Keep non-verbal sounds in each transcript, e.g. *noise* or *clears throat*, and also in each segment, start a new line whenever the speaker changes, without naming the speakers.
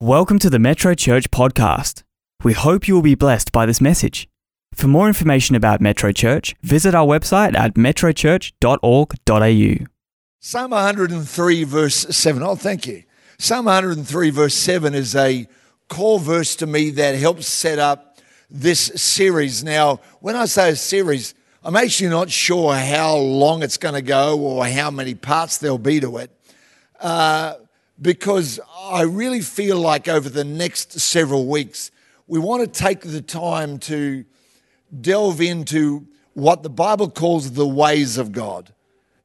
Welcome to the Metro Church podcast. We hope you will be blessed by this message. For more information about Metro Church, visit our website at metrochurch.org.au.
Psalm 103, verse 7. Oh, thank you. Psalm 103, verse 7 is a core verse to me that helps set up this series. Now, when I say a series, I'm actually not sure how long it's going to go or how many parts there'll be to it. Uh, because I really feel like over the next several weeks, we want to take the time to delve into what the Bible calls the ways of God.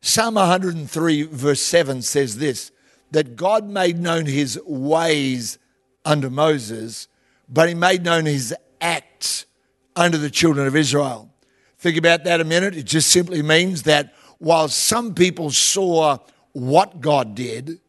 Psalm 103, verse 7 says this that God made known his ways under Moses, but he made known his acts under the children of Israel. Think about that a minute. It just simply means that while some people saw what God did,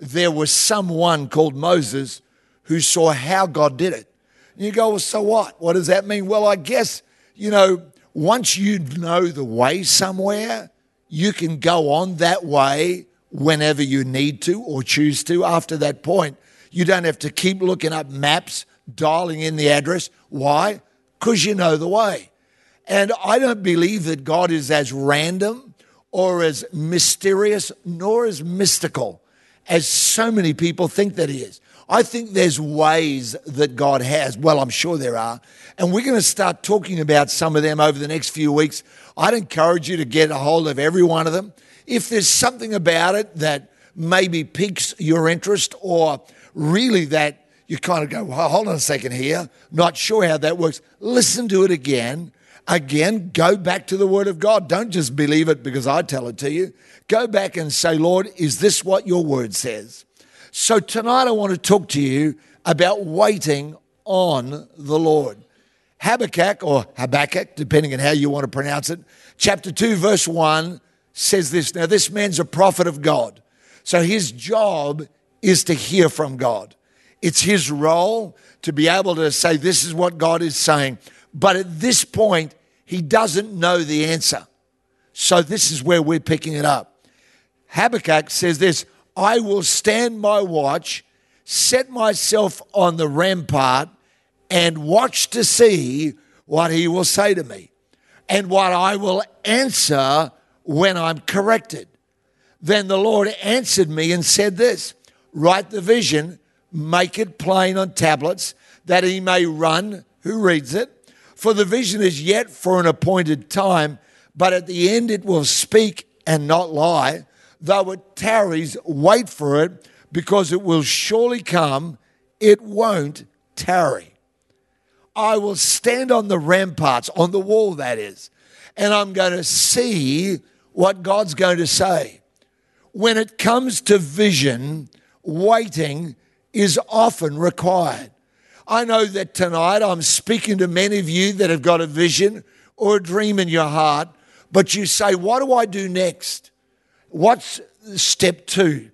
there was someone called Moses who saw how God did it. And you go, well, so what? What does that mean? Well, I guess, you know, once you know the way somewhere, you can go on that way whenever you need to or choose to. After that point, you don't have to keep looking up maps, dialing in the address. Why? Because you know the way. And I don't believe that God is as random or as mysterious nor as mystical as so many people think that he is. I think there's ways that God has. Well, I'm sure there are. And we're going to start talking about some of them over the next few weeks. I'd encourage you to get a hold of every one of them. If there's something about it that maybe piques your interest or really that you kind of go, well, hold on a second here, not sure how that works, listen to it again. Again, go back to the Word of God. Don't just believe it because I tell it to you. Go back and say, Lord, is this what your Word says? So tonight I want to talk to you about waiting on the Lord. Habakkuk, or Habakkuk, depending on how you want to pronounce it, chapter 2, verse 1 says this. Now, this man's a prophet of God. So his job is to hear from God. It's his role to be able to say, This is what God is saying. But at this point, he doesn't know the answer. So this is where we're picking it up. Habakkuk says this I will stand my watch, set myself on the rampart, and watch to see what he will say to me and what I will answer when I'm corrected. Then the Lord answered me and said this Write the vision, make it plain on tablets, that he may run who reads it. For the vision is yet for an appointed time, but at the end it will speak and not lie. Though it tarries, wait for it, because it will surely come, it won't tarry. I will stand on the ramparts, on the wall, that is, and I'm going to see what God's going to say. When it comes to vision, waiting is often required. I know that tonight I'm speaking to many of you that have got a vision or a dream in your heart, but you say, What do I do next? What's step two?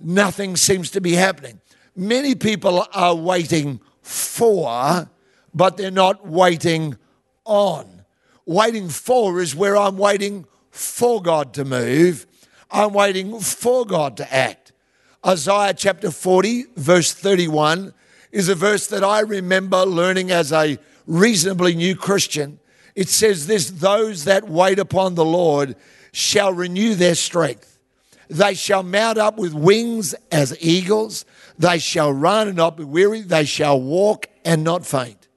Nothing seems to be happening. Many people are waiting for, but they're not waiting on. Waiting for is where I'm waiting for God to move, I'm waiting for God to act. Isaiah chapter 40, verse 31 is a verse that I remember learning as a reasonably new Christian. It says this Those that wait upon the Lord shall renew their strength. They shall mount up with wings as eagles. They shall run and not be weary. They shall walk and not faint.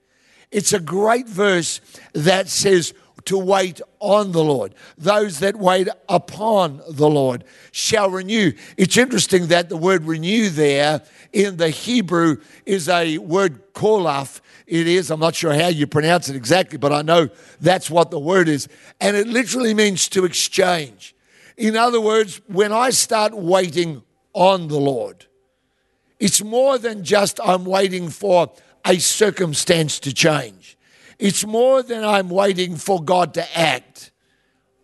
It's a great verse that says, to wait on the Lord. Those that wait upon the Lord shall renew. It's interesting that the word renew there in the Hebrew is a word kolaf. It is, I'm not sure how you pronounce it exactly, but I know that's what the word is. And it literally means to exchange. In other words, when I start waiting on the Lord, it's more than just I'm waiting for a circumstance to change. It's more than I'm waiting for God to act.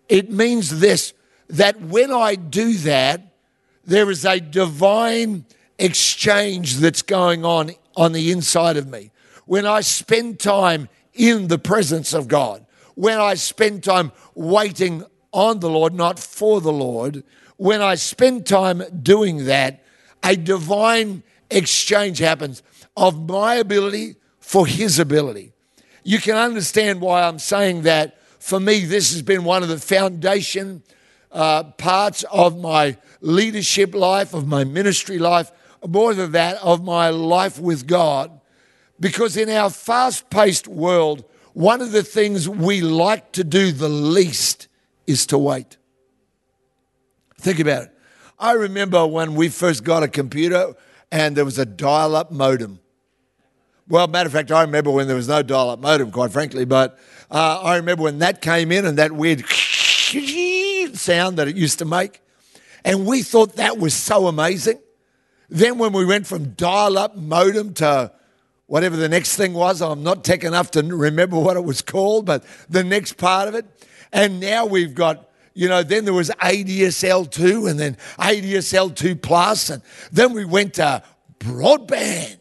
It means this that when I do that, there is a divine exchange that's going on on the inside of me. When I spend time in the presence of God, when I spend time waiting on the Lord, not for the Lord, when I spend time doing that, a divine exchange happens of my ability for his ability. You can understand why I'm saying that. For me, this has been one of the foundation uh, parts of my leadership life, of my ministry life, more than that, of my life with God. Because in our fast paced world, one of the things we like to do the least is to wait. Think about it. I remember when we first got a computer and there was a dial up modem. Well, matter of fact, I remember when there was no dial up modem, quite frankly, but uh, I remember when that came in and that weird *laughs* sound that it used to make. And we thought that was so amazing. Then, when we went from dial up modem to whatever the next thing was, I'm not tech enough to remember what it was called, but the next part of it. And now we've got, you know, then there was ADSL2 and then ADSL2 Plus, and then we went to broadband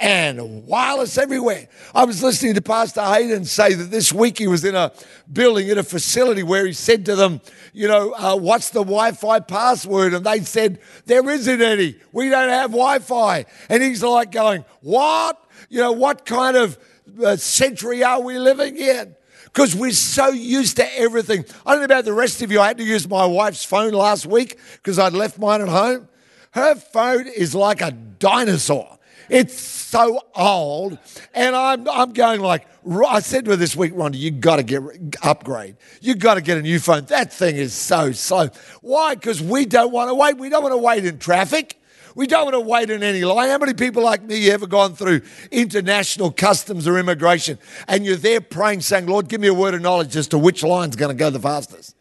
and wireless everywhere. I was listening to Pastor Hayden say that this week he was in a building in a facility where he said to them, you know, uh, what's the Wi Fi password? And they said, there isn't any. We don't have Wi Fi. And he's like going, what? You know, what kind of uh, century are we living in? Because we're so used to everything. I don't know about the rest of you. I had to use my wife's phone last week because I'd left mine at home. Her phone is like a dinosaur. It's so old. And I'm, I'm going like, I said to her this week, Rhonda, you got to get upgrade. You got to get a new phone. That thing is so slow. Why? Because we don't want to wait. We don't want to wait in traffic. We don't want to wait in any line. How many people like me ever gone through international customs or immigration and you're there praying, saying, Lord, give me a word of knowledge as to which line's going to go the fastest?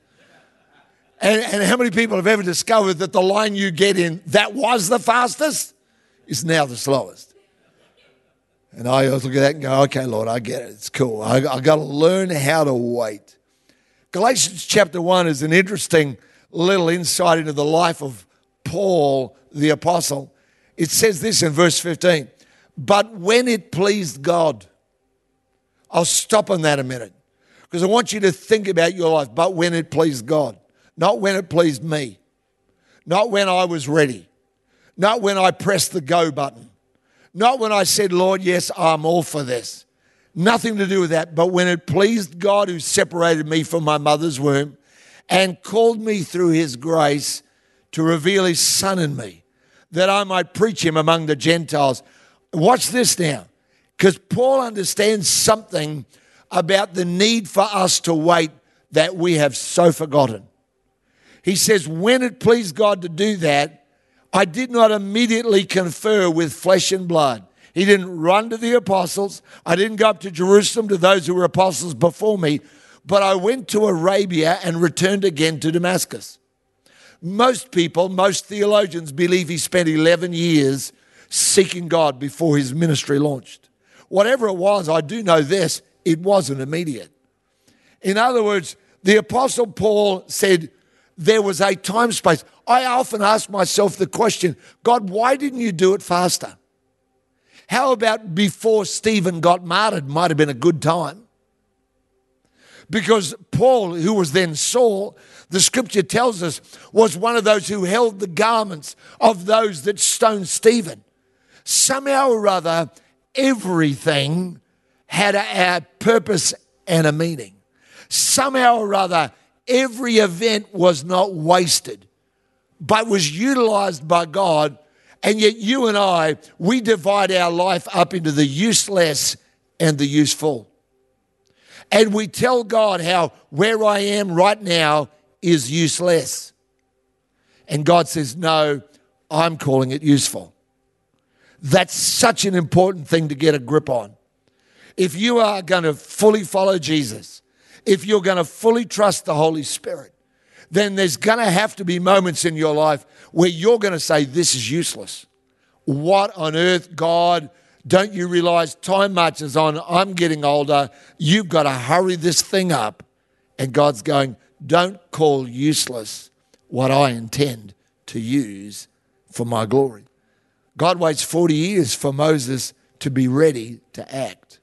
And, and how many people have ever discovered that the line you get in that was the fastest is now the slowest? And I always look at that and go, okay, Lord, I get it. It's cool. I, I got to learn how to wait. Galatians chapter 1 is an interesting little insight into the life of Paul the apostle. It says this in verse 15 But when it pleased God, I'll stop on that a minute because I want you to think about your life. But when it pleased God, not when it pleased me, not when I was ready, not when I pressed the go button, not when I said, Lord, yes, I'm all for this. Nothing to do with that. But when it pleased God who separated me from my mother's womb and called me through his grace to reveal his son in me, that I might preach him among the Gentiles. Watch this now, because Paul understands something about the need for us to wait that we have so forgotten. He says, When it pleased God to do that, I did not immediately confer with flesh and blood. He didn't run to the apostles. I didn't go up to Jerusalem to those who were apostles before me, but I went to Arabia and returned again to Damascus. Most people, most theologians believe he spent 11 years seeking God before his ministry launched. Whatever it was, I do know this, it wasn't immediate. In other words, the Apostle Paul said there was a time space. I often ask myself the question God, why didn't you do it faster? How about before Stephen got martyred? Might have been a good time. Because Paul, who was then Saul, the scripture tells us, was one of those who held the garments of those that stoned Stephen. Somehow or other, everything had a, purpose and a meaning. Somehow or other, every event was not wasted, but was utilized by God. And yet, you and I, we divide our life up into the useless and the useful. And we tell God how where I am right now is useless. And God says, No, I'm calling it useful. That's such an important thing to get a grip on. If you are going to fully follow Jesus, if you're going to fully trust the Holy Spirit, then there's going to have to be moments in your life where you're going to say, This is useless. What on earth, God? Don't you realize time marches on? I'm getting older. You've got to hurry this thing up. And God's going, don't call useless what I intend to use for my glory. God waits 40 years for Moses to be ready to act.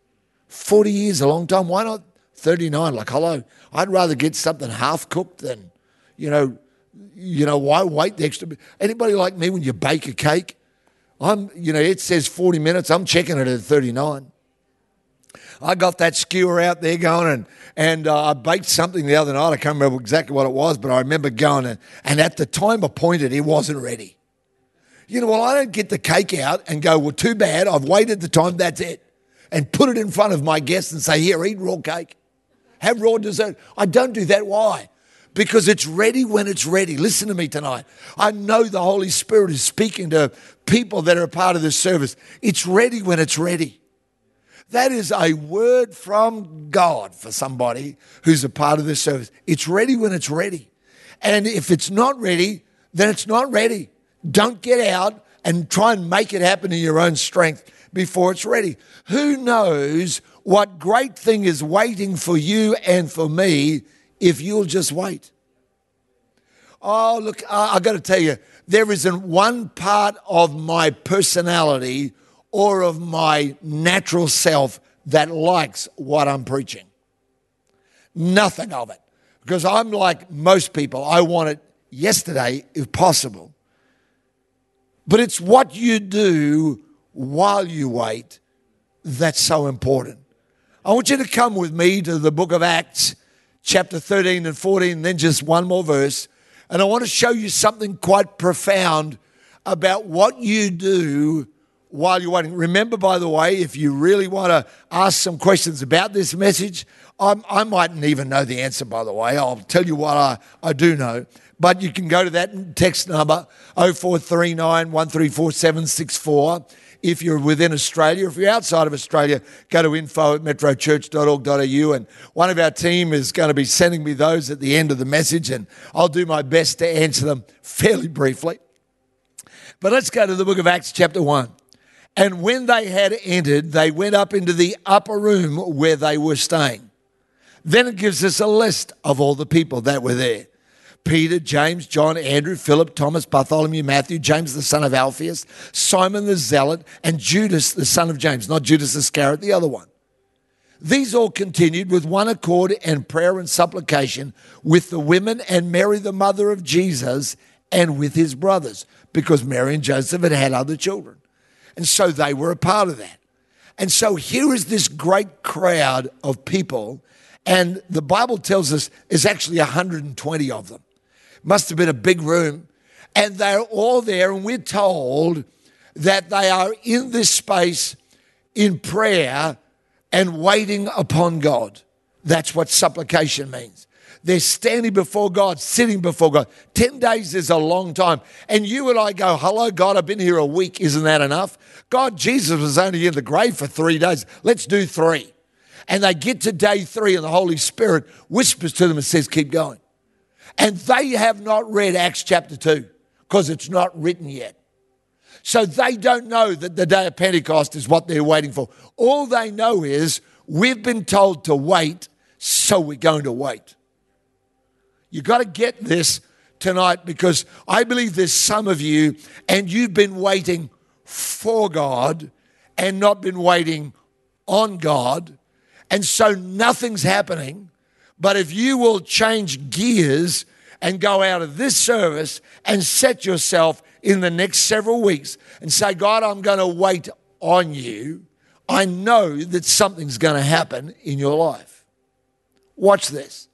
40 years, a long time. Why not 39? Like, hello, I'd rather get something half cooked than, you know, you know, why wait the extra? Anybody like me when you bake a cake? I'm, you know, it says 40 minutes. I'm checking it at 39. I got that skewer out there going and, and uh, I baked something the other night. I can't remember exactly what it was, but I remember going and, and at the time appointed, it wasn't ready. You know, well, I don't get the cake out and go, well, too bad. I've waited the time. That's it. And put it in front of my guests and say, here, eat raw cake. Have raw dessert. I don't do that. Why? Because it's ready when it's ready. Listen to me tonight. I know the Holy Spirit is speaking to people that are a part of this service. It's ready when it's ready. That is a word from God for somebody who's a part of this service. It's ready when it's ready. And if it's not ready, then it's not ready. Don't get out and try and make it happen in your own strength before it's ready. Who knows what great thing is waiting for you and for me if you'll just wait? Oh, look, I, I got to tell you, there isn't one part of my personality or of my natural self that likes what I'm preaching. Nothing of it. Because I'm like most people, I want it yesterday if possible. But it's what you do while you wait that's so important. I want you to come with me to the book of Acts, chapter 13 and 14, and then just one more verse. And I want to show you something quite profound about what you do while you're waiting. Remember, by the way, if you really want to ask some questions about this message, I'm, i mightn't even know the answer, by the way. I'll tell you what I, I do know. But you can go to that text number 0439 134 If you're within Australia, if you're outside of Australia, go to info at metrochurch.org.au and one of our team is going to be sending me those at the end of the message and I'll do my best to answer them fairly briefly. But let's go to the book of Acts, chapter 1. And when they had entered, they went up into the upper room where they were staying. Then it gives us a list of all the people that were there. Peter, James, John, Andrew, Philip, Thomas, Bartholomew, Matthew, James the son of Alphaeus, Simon the Zealot, and Judas the son of James, not Judas Iscariot, the other one. These all continued with one accord and prayer and supplication with the women and Mary, the mother of Jesus, and with his brothers, because Mary and Joseph had had other children. And so they were a part of that. And so here is this great crowd of people, and the Bible tells us there's actually 120 of them. Must have been a big room. And they're all there, and we're told that they are in this space in prayer and waiting upon God. That's what supplication means. They're standing before God, sitting before God. 10 days is a long time. And you and I go, Hello, God, I've been here a week. Isn't that enough? God, Jesus was only in the grave for three days. Let's do three. And they get to day three, and the Holy Spirit whispers to them and says, Keep going. And they have not read Acts chapter 2 because it's not written yet. So they don't know that the day of Pentecost is what they're waiting for. All they know is we've been told to wait, so we're going to wait. You've got to get this tonight because I believe there's some of you and you've been waiting for God and not been waiting on God. And so nothing's happening. But if you will change gears and go out of this service and set yourself in the next several weeks and say, God, I'm going to wait on you, I know that something's going to happen in your life. Watch this.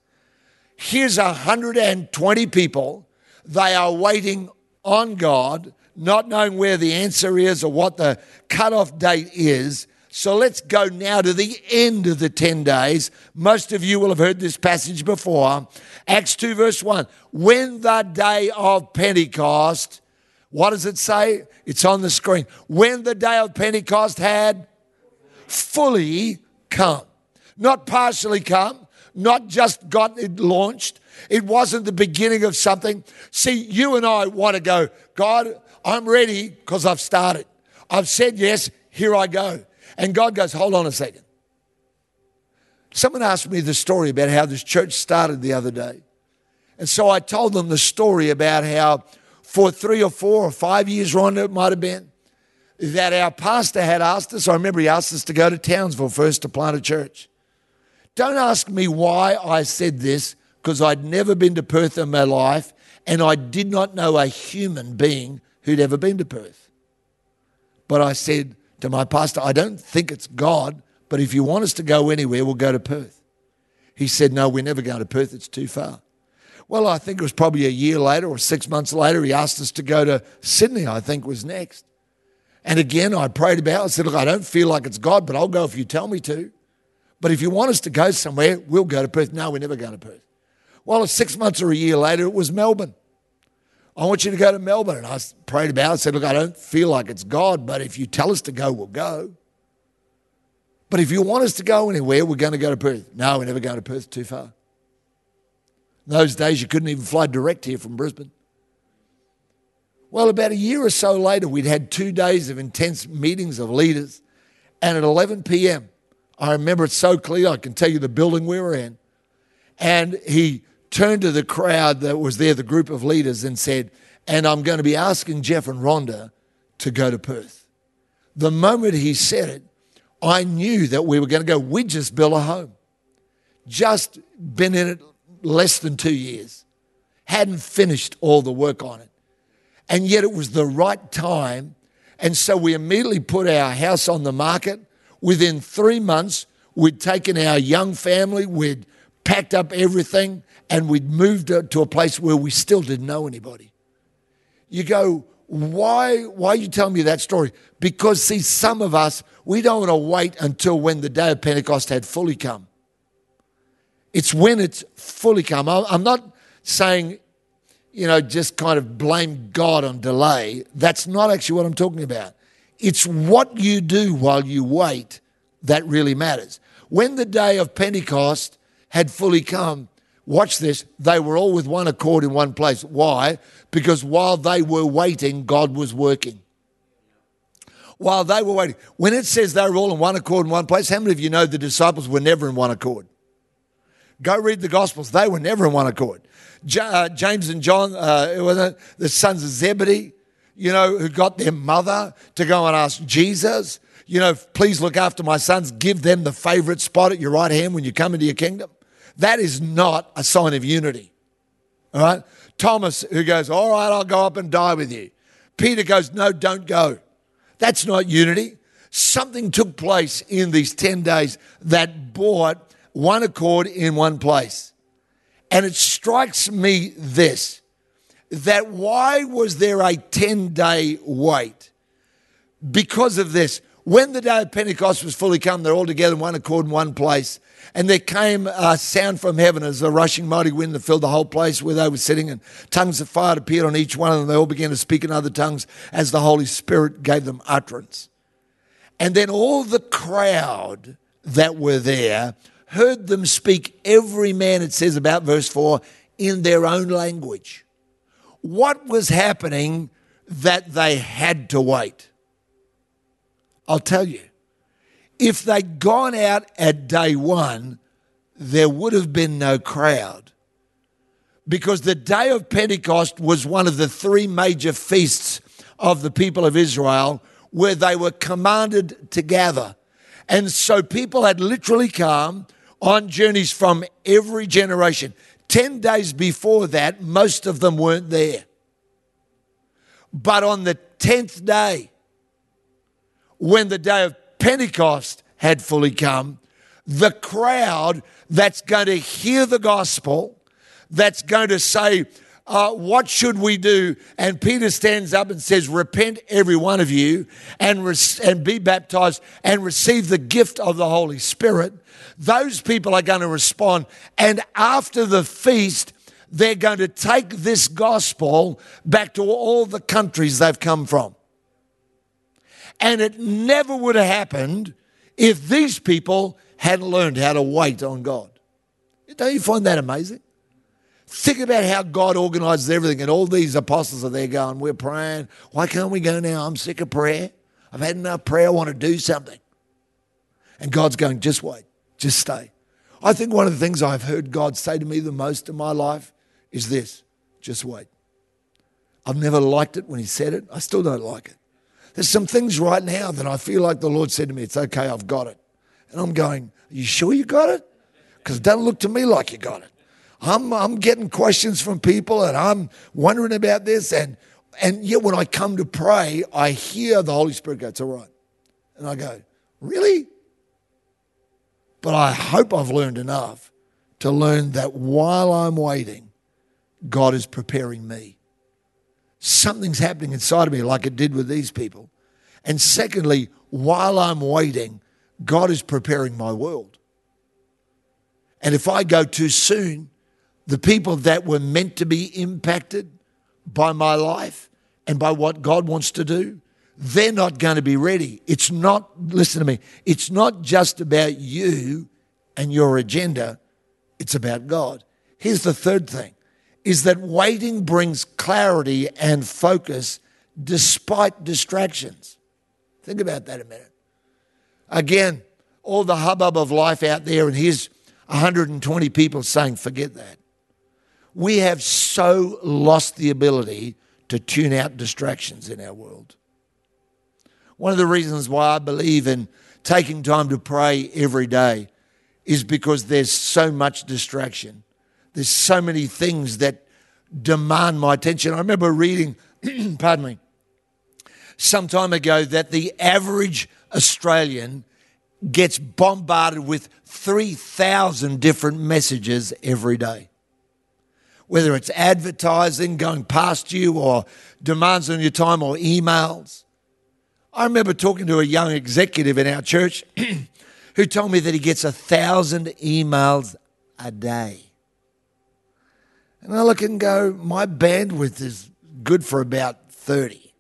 Here's 120 people. They are waiting on God, not knowing where the answer is or what the cutoff date is. So let's go now to the end of the 10 days. Most of you will have heard this passage before. Acts 2, verse 1. When the day of Pentecost, what does it say? It's on the screen. When the day of Pentecost had fully come, not partially come, not just got it launched. It wasn't the beginning of something. See, you and I want to go, God, I'm ready because I've started. I've said yes, here I go. And God goes, hold on a second. Someone asked me the story about how this church started the other day. And so I told them the story about how for three or four or five years, Ron, it might have been, that our pastor had asked us, I remember he asked us to go to Townsville first to plant a church. Don't ask me why I said this, because I'd never been to Perth in my life and I did not know a human being who'd ever been to Perth. But I said to my pastor, I don't think it's God, but if you want us to go anywhere, we'll go to Perth. He said, No, we're never going to Perth, it's too far. Well, I think it was probably a year later or six months later, he asked us to go to Sydney, I think was next. And again, I prayed about it. I said, Look, I don't feel like it's God, but I'll go if you tell me to. But if you want us to go somewhere, we'll go to Perth. No, we're never going to Perth. Well, six months or a year later, it was Melbourne. I want you to go to Melbourne. And I prayed about it. Said, Look, I don't feel like it's God, but if you tell us to go, we'll go. But if you want us to go anywhere, we're going to go to Perth. No, we're never going to Perth, too far. In those days, you couldn't even fly direct here from Brisbane. Well, about a year or so later, we'd had two days of intense meetings of leaders. And at 11 p.m., I remember it so clear, I can tell you the building we were in. And he turned to the crowd that was there, the group of leaders, and said, And I'm going to be asking Geoff and Rhonda to go to Perth. The moment he said it, I knew that we were going to go. We just built a home, just been in it less than two years, hadn't finished all the work on it. And yet it was the right time. And so we immediately put our house on the market. Within three months, we'd taken our young family, we'd packed up everything, and we'd moved to a place where we still didn't know anybody. You go, why, why are you telling me that story? Because, see, some of us, we don't want to wait until when the day of Pentecost had fully come. It's when it's fully come. I'm not saying, you know, just kind of blame God on delay. That's not actually what I'm talking about. It's what you do while you wait that really matters. When the day of Pentecost had fully come, watch this, they were all with one accord in one place. Why? Because while they were waiting, God was working. While they were waiting. When it says they were all in one accord in one place, how many of you know the disciples were never in one accord? Go read the Gospels. They were never in one accord. Uh, James and John, uh, the sons of Zebedee, you know, who got their mother to go and ask Jesus, you know, please look after my sons, give them the favorite spot at your right hand when you come into your kingdom. That is not a sign of unity. All right? Thomas, who goes, All right, I'll go up and die with you. Peter goes, No, don't go. That's not unity. Something took place in these 10 days that brought one accord in one place. And it strikes me this that why was there a 10 day wait? Because of this. When the day of Pentecost was fully come, they're all together in one accord in one place. And there came a sound from heaven as a rushing mighty wind that filled the whole place where they were sitting, and tongues of fire appeared on each one of them. They all began to speak in other tongues as the Holy Spirit gave them utterance. And then all the crowd that were there heard them speak, every man, it says about verse 4, in their own language. What was happening that they had to wait? I'll tell you. If they'd gone out at day one, there would have been no crowd. Because the day of Pentecost was one of the three major feasts of the people of Israel where they were commanded to gather. And so people had literally come on journeys from every generation. 10 days before that, most of them weren't there. But on the 10th day, when the day of Pentecost had fully come, the crowd that's going to hear the gospel, that's going to say, uh, What should we do? And Peter stands up and says, Repent, every one of you, and, re- and be baptized and receive the gift of the Holy Spirit. Those people are going to respond. And after the feast, they're going to take this gospel back to all the countries they've come from. And it never would have happened if these people hadn't learned how to wait on God. Don't you find that amazing? Think about how God organizes everything, and all these apostles are there going, We're praying. Why can't we go now? I'm sick of prayer. I've had enough prayer. I want to do something. And God's going, Just wait, just stay. I think one of the things I've heard God say to me the most in my life is this just wait. I've never liked it when He said it. I still don't like it. There's some things right now that I feel like the Lord said to me, It's okay, I've got it. And I'm going, Are you sure you got it? Because it doesn't look to me like you got it. I'm, I'm getting questions from people and I'm wondering about this. And and yet when I come to pray, I hear the Holy Spirit go, It's all right. And I go, Really? But I hope I've learned enough to learn that while I'm waiting, God is preparing me. Something's happening inside of me, like it did with these people. And secondly, while I'm waiting, God is preparing my world. And if I go too soon, the people that were meant to be impacted by my life and by what God wants to do, they're not going to be ready. It's not, listen to me, it's not just about you and your agenda, it's about God. Here's the third thing is that waiting brings clarity and focus despite distractions. Think about that a minute. Again, all the hubbub of life out there, and here's 120 people saying, forget that. We have so lost the ability to tune out distractions in our world. One of the reasons why I believe in taking time to pray every day is because there's so much distraction. There's so many things that demand my attention. I remember reading, *clears throat* pardon me, some time ago that the average Australian gets bombarded with 3,000 different messages every day. Whether it's advertising going past you or demands on your time or emails. I remember talking to a young executive in our church *clears throat* who told me that he gets a thousand emails a day. And I look and go, my bandwidth is good for about 30.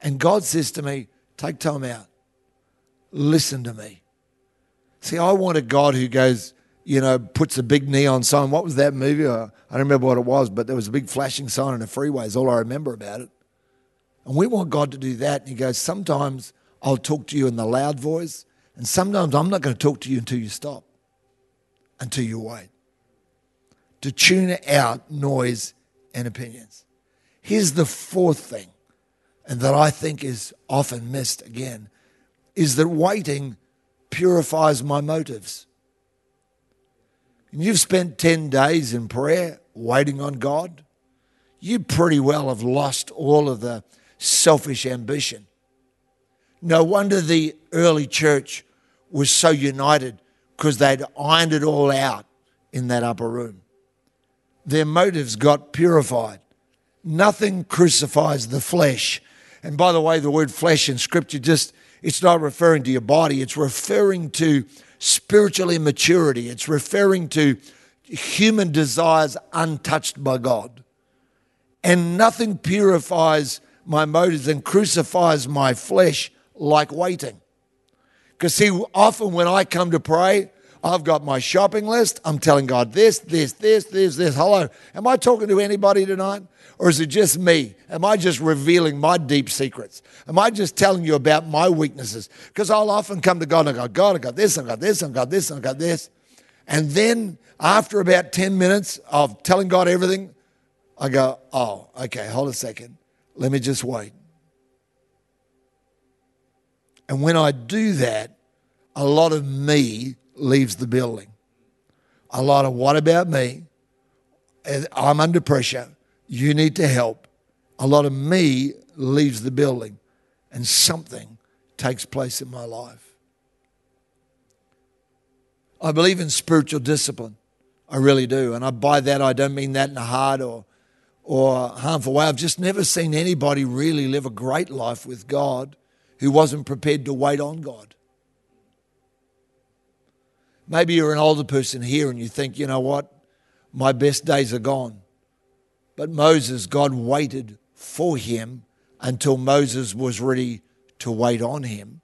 And God says to me, take time out. Listen to me. See, I want a God who goes, you know, puts a big neon sign. What was that movie? I don't remember what it was, but there was a big flashing sign on the freeway, is all I remember about it. And we want God to do that. And He goes, sometimes I'll talk to you in the loud voice, and sometimes I'm not going to talk to you until you stop, until you wait. To tune out noise and opinions. Here's the fourth thing, and that I think is often missed again, is that waiting purifies my motives. And you've spent 10 days in prayer waiting on God, you pretty well have lost all of the selfish ambition. No wonder the early church was so united because they'd ironed it all out in that upper room. Their motives got purified. Nothing crucifies the flesh. And by the way, the word flesh in scripture just, it's not referring to your body, it's referring to spiritual immaturity, it's referring to human desires untouched by God. And nothing purifies my motives and crucifies my flesh like waiting. Because, see, often when I come to pray, I've got my shopping list. I'm telling God this, this, this, this, this. Hello. Am I talking to anybody tonight? Or is it just me? Am I just revealing my deep secrets? Am I just telling you about my weaknesses? Because I'll often come to God and go, God, I got this, I got this, I got this, I got this. And then after about 10 minutes of telling God everything, I go, oh, okay, hold a second. Let me just wait. And when I do that, a lot of me leaves the building. A lot of what about me? I'm under pressure. You need to help. A lot of me leaves the building and something takes place in my life. I believe in spiritual discipline. I really do. And I, by that, I don't mean that in a hard or or harmful way. I've just never seen anybody really live a great life with God who wasn't prepared to wait on God. Maybe you're an older person here and you think, you know what, my best days are gone. But Moses, God waited for him until Moses was ready to wait on him.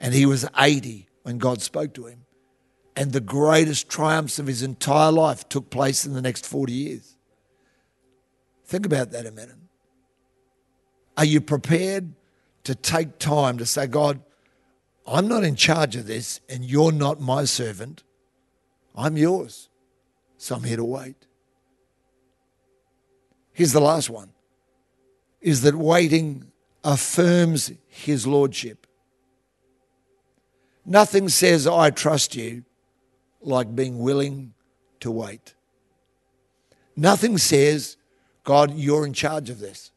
And he was 80 when God spoke to him. And the greatest triumphs of his entire life took place in the next 40 years. Think about that a minute. Are you prepared to take time to say, God, I'm not in charge of this and you're not my servant. I'm yours. So I'm here to wait. Here's the last one is that waiting affirms his lordship. Nothing says, I trust you, like being willing to wait. Nothing says, God, you're in charge of this.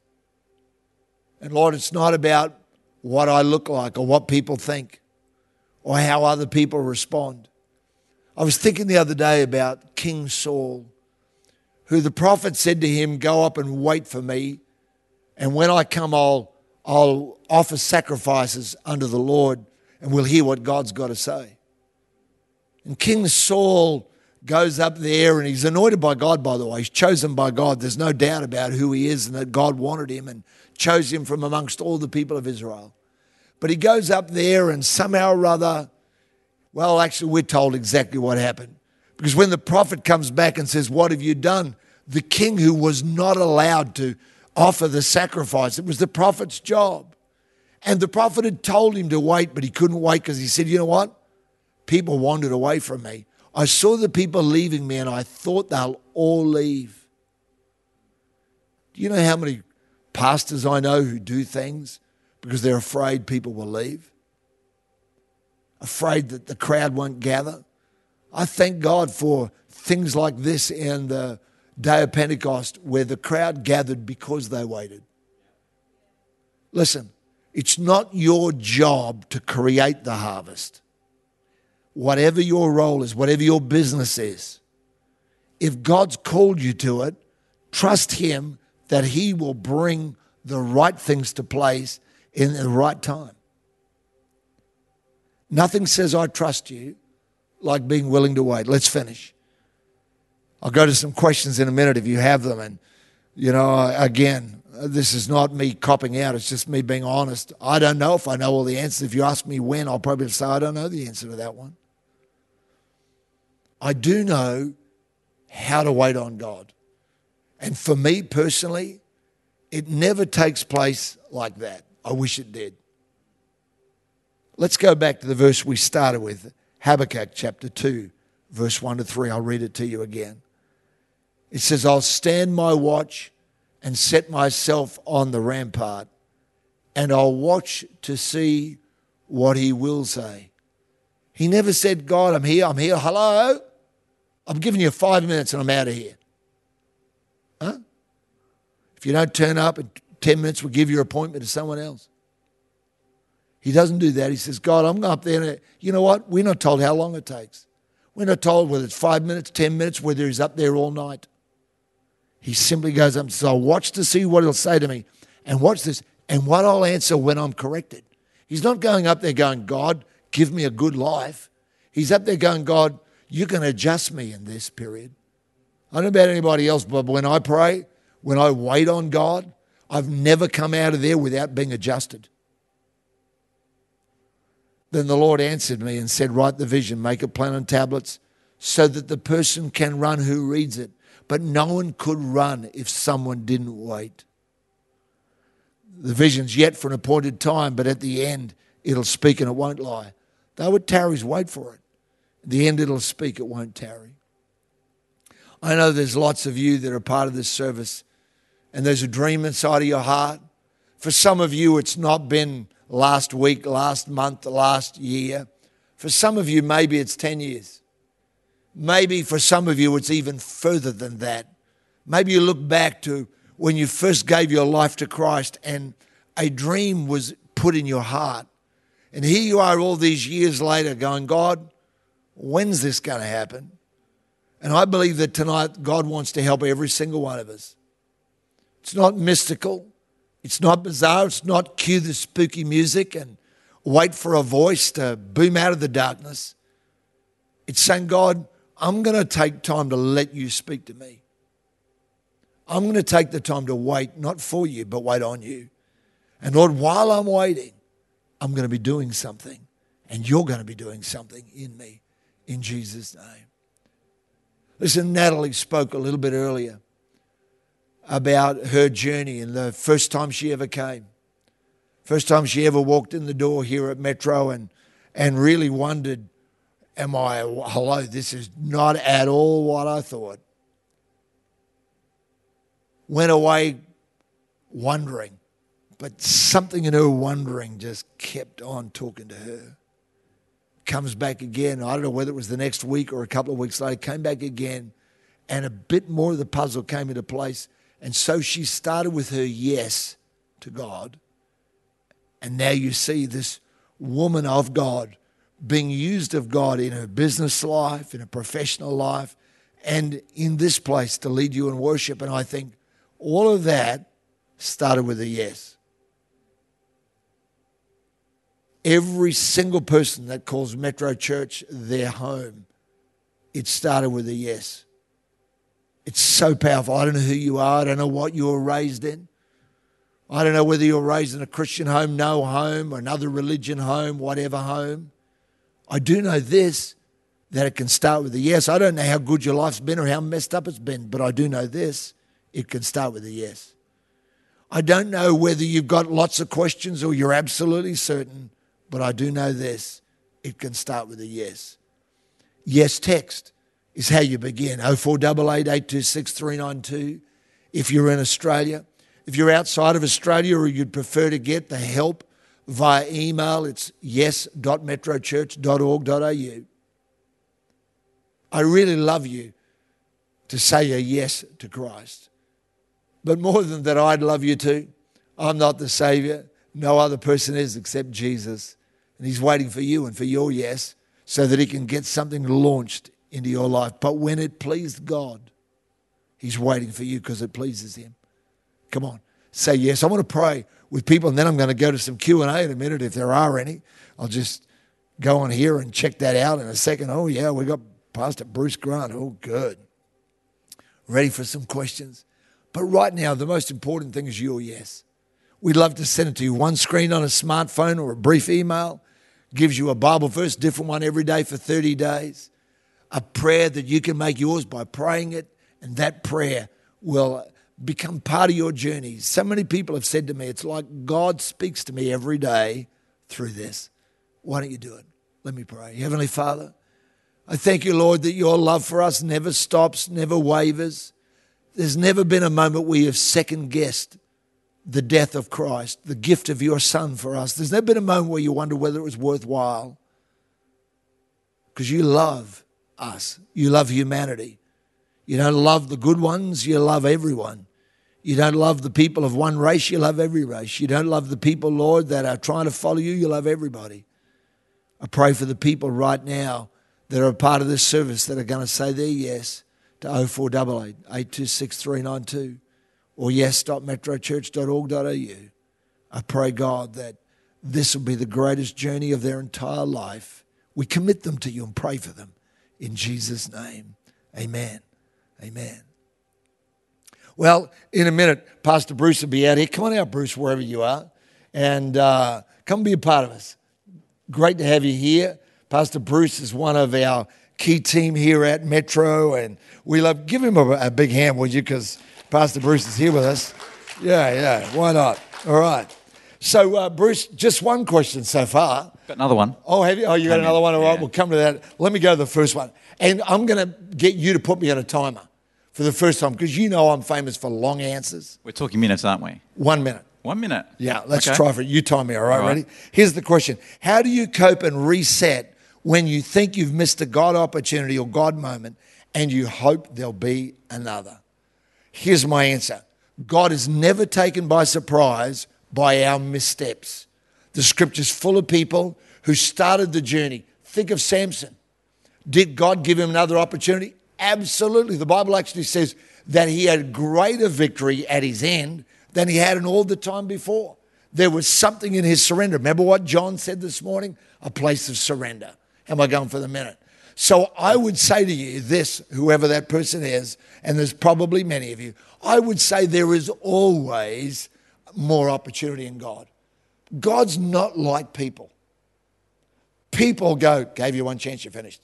And Lord, it's not about what I look like or what people think or how other people respond. I was thinking the other day about King Saul, who the prophet said to him, Go up and wait for me, and when I come, I'll, I'll offer sacrifices unto the Lord, and we'll hear what God's got to say. And King Saul goes up there and he's anointed by God, by the way. He's chosen by God. There's no doubt about who he is and that God wanted him and chose him from amongst all the people of Israel. But he goes up there and somehow or other, well, actually, we're told exactly what happened. Because when the prophet comes back and says, What have you done? The king who was not allowed to offer the sacrifice, it was the prophet's job. And the prophet had told him to wait, but he couldn't wait because he said, You know what? People wandered away from me. I saw the people leaving me and I thought they'll all leave. Do you know how many pastors I know who do things because they're afraid people will leave? Afraid that the crowd won't gather? I thank God for things like this in the day of Pentecost where the crowd gathered because they waited. Listen, it's not your job to create the harvest. Whatever your role is, whatever your business is, if God's called you to it, trust Him that He will bring the right things to place in the right time. Nothing says, I trust you, like being willing to wait. Let's finish. I'll go to some questions in a minute if you have them. And, you know, again, this is not me copping out, it's just me being honest. I don't know if I know all the answers. If you ask me when, I'll probably say, I don't know the answer to that one. I do know how to wait on God. And for me personally, it never takes place like that. I wish it did. Let's go back to the verse we started with Habakkuk chapter 2, verse 1 to 3. I'll read it to you again. It says, I'll stand my watch and set myself on the rampart, and I'll watch to see what he will say. He never said, God, I'm here, I'm here, hello. I'm giving you five minutes and I'm out of here. You don't turn up in 10 minutes, we'll give your appointment to someone else. He doesn't do that. He says, God, I'm up there. And you know what? We're not told how long it takes. We're not told whether it's five minutes, 10 minutes, whether he's up there all night. He simply goes up and says, I'll watch to see what he'll say to me. And watch this, and what I'll answer when I'm corrected. He's not going up there going, God, give me a good life. He's up there going, God, you can adjust me in this period. I don't know about anybody else, but when I pray, when I wait on God, I've never come out of there without being adjusted. Then the Lord answered me and said, Write the vision, make a plan on tablets, so that the person can run who reads it. But no one could run if someone didn't wait. The vision's yet for an appointed time, but at the end it'll speak and it won't lie. Though it tarries, wait for it. At the end it'll speak, it won't tarry. I know there's lots of you that are part of this service, and there's a dream inside of your heart. For some of you, it's not been last week, last month, last year. For some of you, maybe it's 10 years. Maybe for some of you, it's even further than that. Maybe you look back to when you first gave your life to Christ and a dream was put in your heart. And here you are all these years later going, God, when's this going to happen? And I believe that tonight God wants to help every single one of us. It's not mystical, it's not bizarre, it's not cue the spooky music and wait for a voice to boom out of the darkness. It's saying, God, I'm going to take time to let you speak to me. I'm going to take the time to wait, not for you, but wait on you. And Lord, while I'm waiting, I'm going to be doing something, and you're going to be doing something in me in Jesus' name. Listen, Natalie spoke a little bit earlier about her journey and the first time she ever came. First time she ever walked in the door here at Metro and, and really wondered am I, hello, this is not at all what I thought. Went away wondering, but something in her wondering just kept on talking to her. Comes back again. I don't know whether it was the next week or a couple of weeks later, came back again, and a bit more of the puzzle came into place. And so she started with her yes to God. And now you see this woman of God being used of God in her business life, in her professional life, and in this place to lead you in worship. And I think all of that started with a yes. Every single person that calls Metro Church their home, it started with a yes. It's so powerful. I don't know who you are, I don't know what you were raised in. I don't know whether you're raised in a Christian home, no home, or another religion home, whatever home. I do know this that it can start with a yes. I don't know how good your life's been or how messed up it's been, but I do know this it can start with a yes. I don't know whether you've got lots of questions or you're absolutely certain, but I do know this it can start with a yes. Yes, text is how you begin 0488 826 392 if you're in Australia. If you're outside of Australia or you'd prefer to get the help via email, it's yes.metrochurch.org.au. I really love you to say a yes to Christ. But more than that, I'd love you too. I'm not the Savior. No other person is except Jesus. And He's waiting for you and for your yes so that He can get something launched into your life. But when it pleased God, He's waiting for you because it pleases Him. Come on, say yes. I want to pray with people, and then I'm going to go to some Q and A in a minute if there are any. I'll just go on here and check that out in a second. Oh yeah, we got Pastor Bruce Grant. Oh good. Ready for some questions? But right now, the most important thing is your yes. We'd love to send it to you. One screen on a smartphone or a brief email gives you a Bible verse, different one every day for 30 days. A prayer that you can make yours by praying it, and that prayer will become part of your journey. So many people have said to me, it's like God speaks to me every day through this. Why don't you do it? Let me pray. Heavenly Father, I thank you, Lord, that your love for us never stops, never wavers. There's never been a moment where you've second guessed the death of Christ, the gift of your Son for us. There's never been a moment where you wonder whether it was worthwhile. Because you love us, you love humanity. You don't love the good ones, you love everyone. You don't love the people of one race, you love every race. You don't love the people, Lord, that are trying to follow you, you love everybody. I pray for the people right now that are a part of this service that are going to say their yes to 0488 826 392 or yes.metrochurch.org.au. I pray, God, that this will be the greatest journey of their entire life. We commit them to you and pray for them. In Jesus' name, amen. Amen. Well, in a minute, Pastor Bruce will be out here. Come on out, Bruce, wherever you are, and uh, come be a part of us. Great to have you here. Pastor Bruce is one of our key team here at Metro, and we love. Give him a, a big hand, would you? Because Pastor Bruce is here with us. Yeah, yeah. Why not? All right. So, uh, Bruce, just one question so far.
Got another one.
Oh, have you? Oh, you got another one. All right,
Yeah.
we'll come to that. Let me go to the first one, and I'm going to get you to put me on a timer for the first time because you know I'm famous for long answers.
We're talking minutes, aren't we?
One minute.
One minute.
Yeah, let's
Okay.
try for it. You time me, all right?
All right.
Ready? Here's the question How do you cope and reset when you think you've missed a God opportunity or God moment and you hope there'll be another? Here's my answer God is never taken by surprise by our missteps. The scripture's full of people who started the journey. Think of Samson. Did God give him another opportunity? Absolutely. The Bible actually says that he had greater victory at his end than he had in all the time before. There was something in his surrender. Remember what John said this morning? A place of surrender. Am I going for the minute? So I would say to you this, whoever that person is, and there's probably many of you, I would say there is always more opportunity in God. God's not like people. People go, gave you one chance, you're finished.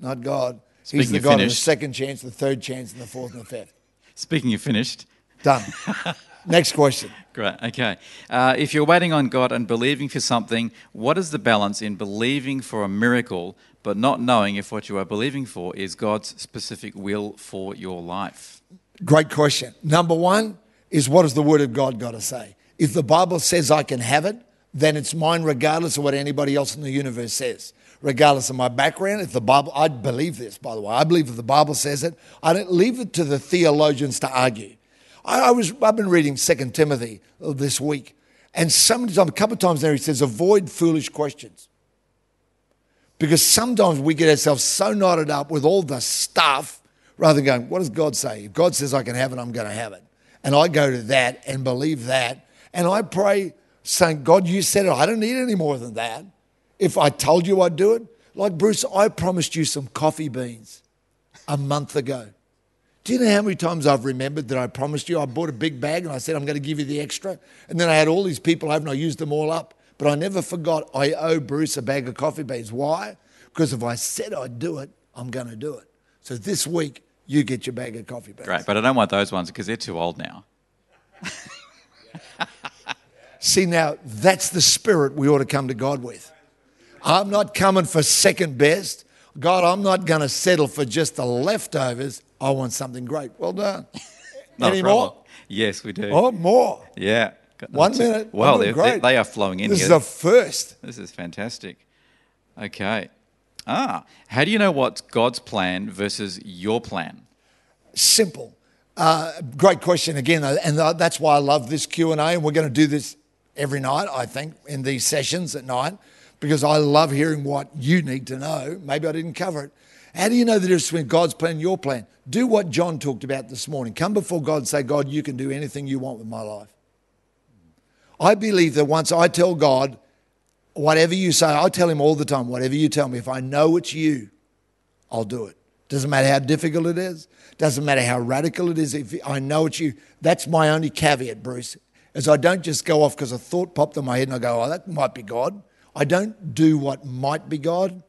Not God. He's the God of the
finished-
second chance, the third chance, and the fourth and the fifth.
Speaking of finished,
Done. *laughs* Next question.
great. Okay. Uh, if you're waiting on God and believing for something, what is the balance in believing for a miracle but not knowing if what you are believing for is God's specific will for your life?
Great question. Number one is what has the Word of God got to say? If the Bible says I can have it, then it's mine regardless of what anybody else in the universe says. Regardless of my background, if the Bible, I believe this, by the way. I believe if the Bible says it, I don't leave it to the theologians to argue. I, I was, I've been reading Second Timothy uh, this week, and sometimes, a couple of times there he says, avoid foolish questions. Because sometimes we get ourselves so knotted up with all the stuff rather than going, what does God say? If God says I can have it, I'm going to have it. And I go to that and believe that. And I pray saying, God, you said it. I don't need any more than that. If I told you I'd do it, like Bruce, I promised you some coffee beans a month ago. Do you know how many times I've remembered that I promised you? I bought a big bag and I said, I'm going to give you the extra. And then I had all these people over and I used them all up. But I never forgot I owe Bruce a bag of coffee beans. Why? Because if I said I'd do it, I'm going to do it. So this week, you get your bag of coffee beans.
Great, but I don't want those ones because they're too old now. *laughs*
See, now that's the spirit we ought to come to God with. I'm not coming for second best. God, I'm not going to settle for just the leftovers. I want something great. Well done. *laughs*
Not
Any more?
Yes, we do.
Oh, more.
Yeah.
One minute.
Well, they're, they're, they are flowing in
This
here.
is a first.
This is fantastic. Okay. Ah, how do you know what's God's plan versus your plan?
Simple. Uh, great question again, and uh, that's why I love this Q and A. And we're going to do this every night, I think, in these sessions at night, because I love hearing what you need to know. Maybe I didn't cover it. How do you know the difference between God's plan and your plan? Do what John talked about this morning. Come before God and say, God, you can do anything you want with my life. I believe that once I tell God, whatever you say, I tell him all the time, whatever you tell me, if I know it's you, I'll do it. Doesn't matter how difficult it is. Doesn't matter how radical it is. If I know it's you, that's my only caveat, Bruce. Is I don't just go off because a thought popped in my head and I go, oh, that might be God. I don't do what might be God.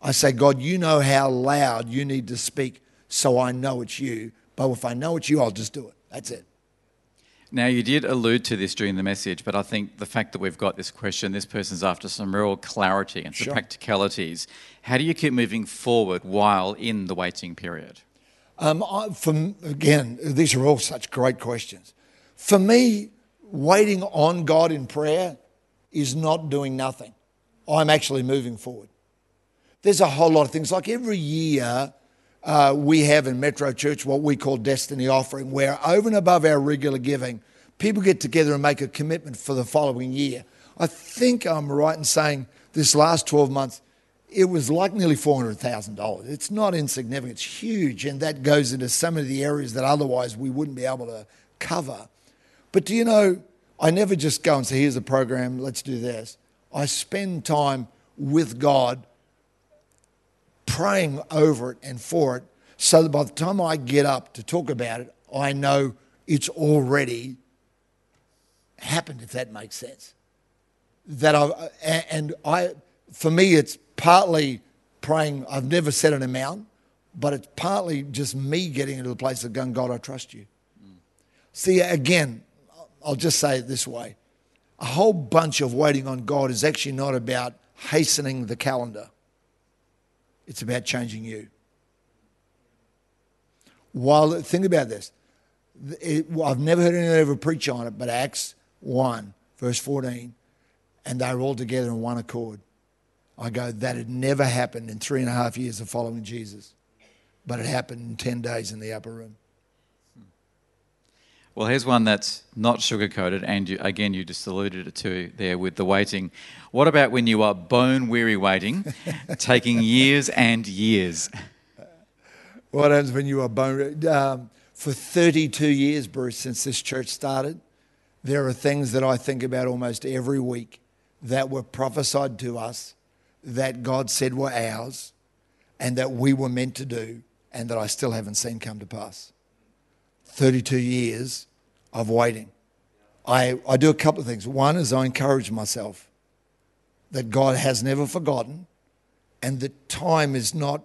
I say, God, you know how loud you need to speak, so I know it's you. But if I know it's you, I'll just do it. That's it.
Now, you did allude to this during the message, but I think the fact that we've got this question, this person's after some real clarity and some
Sure.
practicalities. How do you keep moving forward while in the waiting period?
Um, I, from again, these are all such great questions. For me, waiting on God in prayer is not doing nothing. I'm actually moving forward. There's a whole lot of things. Like every year, uh, we have in Metro Church what we call Destiny Offering, where over and above our regular giving, people get together and make a commitment for the following year. I think I'm right in saying this last 12 months, it was like nearly $400,000. It's not insignificant, it's huge, and that goes into some of the areas that otherwise we wouldn't be able to cover. But do you know, I never just go and say, here's a program, let's do this. I spend time with God praying over it and for it so that by the time I get up to talk about it, I know it's already happened, if that makes sense. That I and I, for me, it's partly praying. I've never set an amount, but it's partly just me getting into the place of going, God, I trust you. Mm. See, again, I'll just say it this way: a whole bunch of waiting on God is actually not about hastening the calendar. It's about changing you. While think about this, it, I've never heard anyone ever preach on it, but Acts one verse fourteen, and they were all together in one accord. I go, that had never happened in three and a half years of following Jesus, but it happened in ten days in the upper room.
Well, here's one that's not sugar coated, and you, again, you just alluded to there with the waiting. What about when you are bone weary waiting, *laughs* taking years and years?
What happens when you are bone? Um, for 32 years, Bruce, since this church started, there are things that I think about almost every week that were prophesied to us, that God said were ours, and that we were meant to do, and that I still haven't seen come to pass. 32 years of waiting. I, I do a couple of things. One is I encourage myself that God has never forgotten and that time is not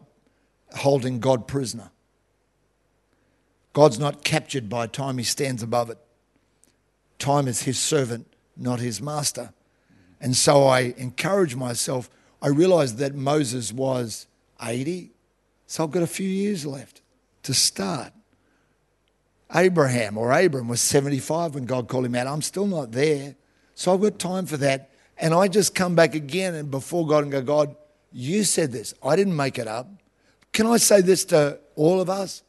holding God prisoner. God's not captured by time, He stands above it. Time is His servant, not His master. And so I encourage myself. I realize that Moses was 80, so I've got a few years left to start. Abraham or Abram was 75 when God called him out. I'm still not there. So I've got time for that. And I just come back again and before God and go, God, you said this. I didn't make it up. Can I say this to all of us?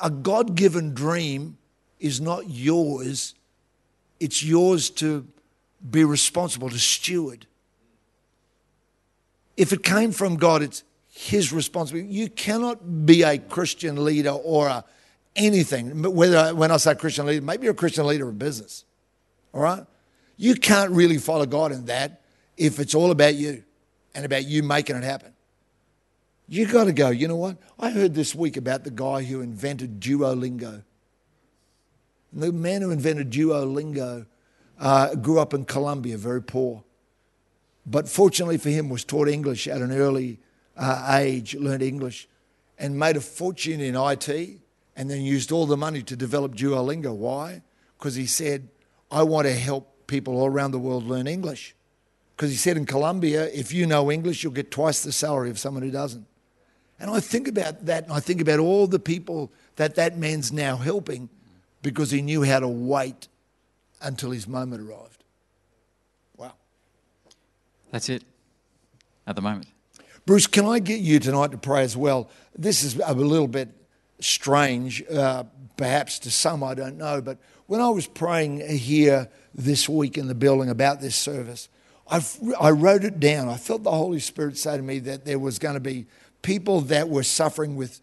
A God given dream is not yours, it's yours to be responsible, to steward. If it came from God, it's His responsibility. You cannot be a Christian leader or a anything. Whether when I say Christian leader, maybe you're a Christian leader of business. All right, you can't really follow God in that if it's all about you and about you making it happen. You got to go. You know what? I heard this week about the guy who invented Duolingo. The man who invented Duolingo uh, grew up in Colombia, very poor. But fortunately for him, was taught English at an early uh, age, learned English, and made a fortune in IT, and then used all the money to develop Duolingo. Why? Because he said, I want to help people all around the world learn English. Because he said in Colombia, if you know English, you'll get twice the salary of someone who doesn't. And I think about that, and I think about all the people that that man's now helping because he knew how to wait until his moment arrived. Wow.
That's it at the moment.
Bruce, can I get you tonight to pray as well? This is a little bit strange, uh, perhaps to some, I don't know, but when I was praying here this week in the building about this service, I've, I wrote it down. I felt the Holy Spirit say to me that there was going to be people that were suffering with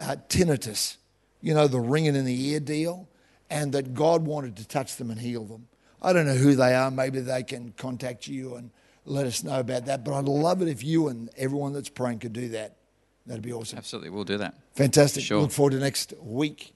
uh, tinnitus, you know, the ringing in the ear deal, and that God wanted to touch them and heal them. I don't know who they are. Maybe they can contact you and let us know about that. But I'd love it if you and everyone that's praying could do that. That'd be awesome.
Absolutely, we'll do that.
Fantastic.
Sure.
Look forward to next week.